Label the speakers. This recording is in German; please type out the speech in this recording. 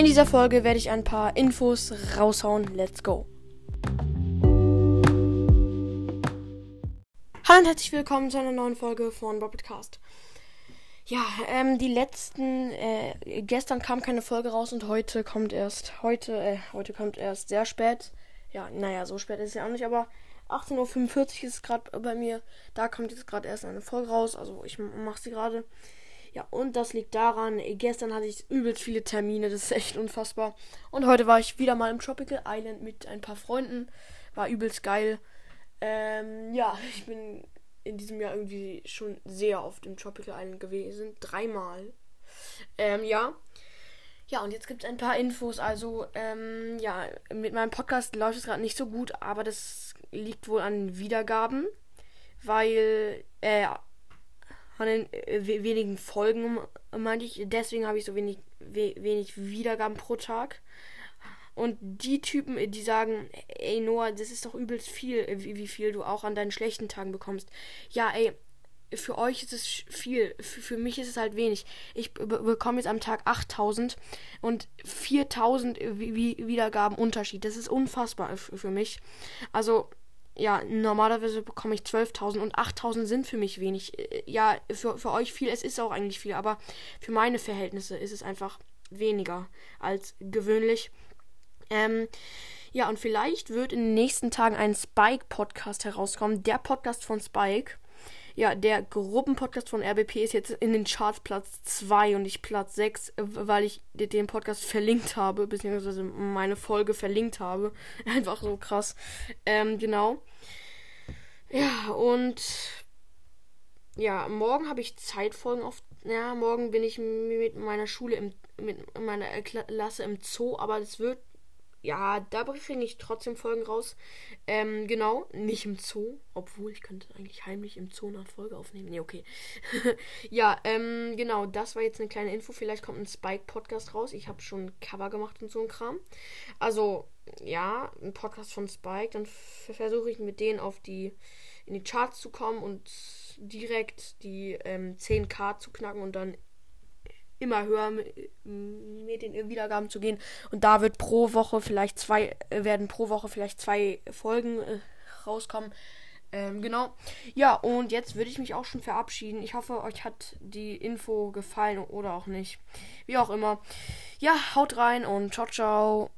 Speaker 1: In dieser Folge werde ich ein paar Infos raushauen. Let's go. Hallo und herzlich willkommen zu einer neuen Folge von Robotcast. Ja, ähm, die letzten, äh, gestern kam keine Folge raus und heute kommt erst, heute, äh, heute kommt erst sehr spät. Ja, naja, so spät ist es ja auch nicht, aber 18.45 Uhr ist es gerade bei mir. Da kommt jetzt gerade erst eine Folge raus, also ich mache sie gerade. Ja, und das liegt daran, gestern hatte ich übelst viele Termine, das ist echt unfassbar. Und heute war ich wieder mal im Tropical Island mit ein paar Freunden. War übelst geil. Ähm, ja, ich bin in diesem Jahr irgendwie schon sehr oft im Tropical Island gewesen. Dreimal. Ähm, ja. Ja, und jetzt gibt es ein paar Infos. Also, ähm, ja, mit meinem Podcast läuft es gerade nicht so gut, aber das liegt wohl an Wiedergaben, weil, äh, an den äh, wenigen Folgen, meinte ich. Deswegen habe ich so wenig, we wenig Wiedergaben pro Tag. Und die Typen, die sagen, ey Noah, das ist doch übelst viel, wie, wie viel du auch an deinen schlechten Tagen bekommst. Ja, ey, für euch ist es viel, für, für mich ist es halt wenig. Ich bekomme jetzt am Tag 8000 und 4000 Wiedergaben Unterschied. Das ist unfassbar für mich. Also, ja, normalerweise bekomme ich 12.000 und 8.000 sind für mich wenig. Äh, ja, für, für euch viel, es ist auch eigentlich viel, aber für meine Verhältnisse ist es einfach weniger als gewöhnlich. Ähm, ja, und vielleicht wird in den nächsten Tagen ein Spike-Podcast herauskommen. Der Podcast von Spike. Ja, der Gruppenpodcast von RBP ist jetzt in den Charts Platz 2 und nicht Platz 6, weil ich den Podcast verlinkt habe, beziehungsweise meine Folge verlinkt habe. Einfach so krass. Ähm, genau. Ja, und ja, morgen habe ich Zeitfolgen auf. Ja, morgen bin ich mit meiner Schule im, mit meiner Klasse im Zoo, aber es wird ja, da bringe ich trotzdem Folgen raus. Ähm, genau, nicht im Zoo. Obwohl, ich könnte eigentlich heimlich im Zoo eine Folge aufnehmen. Nee, okay. ja, ähm, genau, das war jetzt eine kleine Info. Vielleicht kommt ein Spike-Podcast raus. Ich habe schon Cover gemacht und so ein Kram. Also, ja, ein Podcast von Spike. Dann versuche ich mit denen auf die, in die Charts zu kommen und direkt die ähm, 10k zu knacken und dann immer höher mit, den Wiedergaben zu gehen. Und da wird pro Woche vielleicht zwei, äh, werden pro Woche vielleicht zwei Folgen äh, rauskommen. Ähm, genau. Ja, und jetzt würde ich mich auch schon verabschieden. Ich hoffe, euch hat die Info gefallen oder auch nicht. Wie auch immer. Ja, haut rein und ciao, ciao.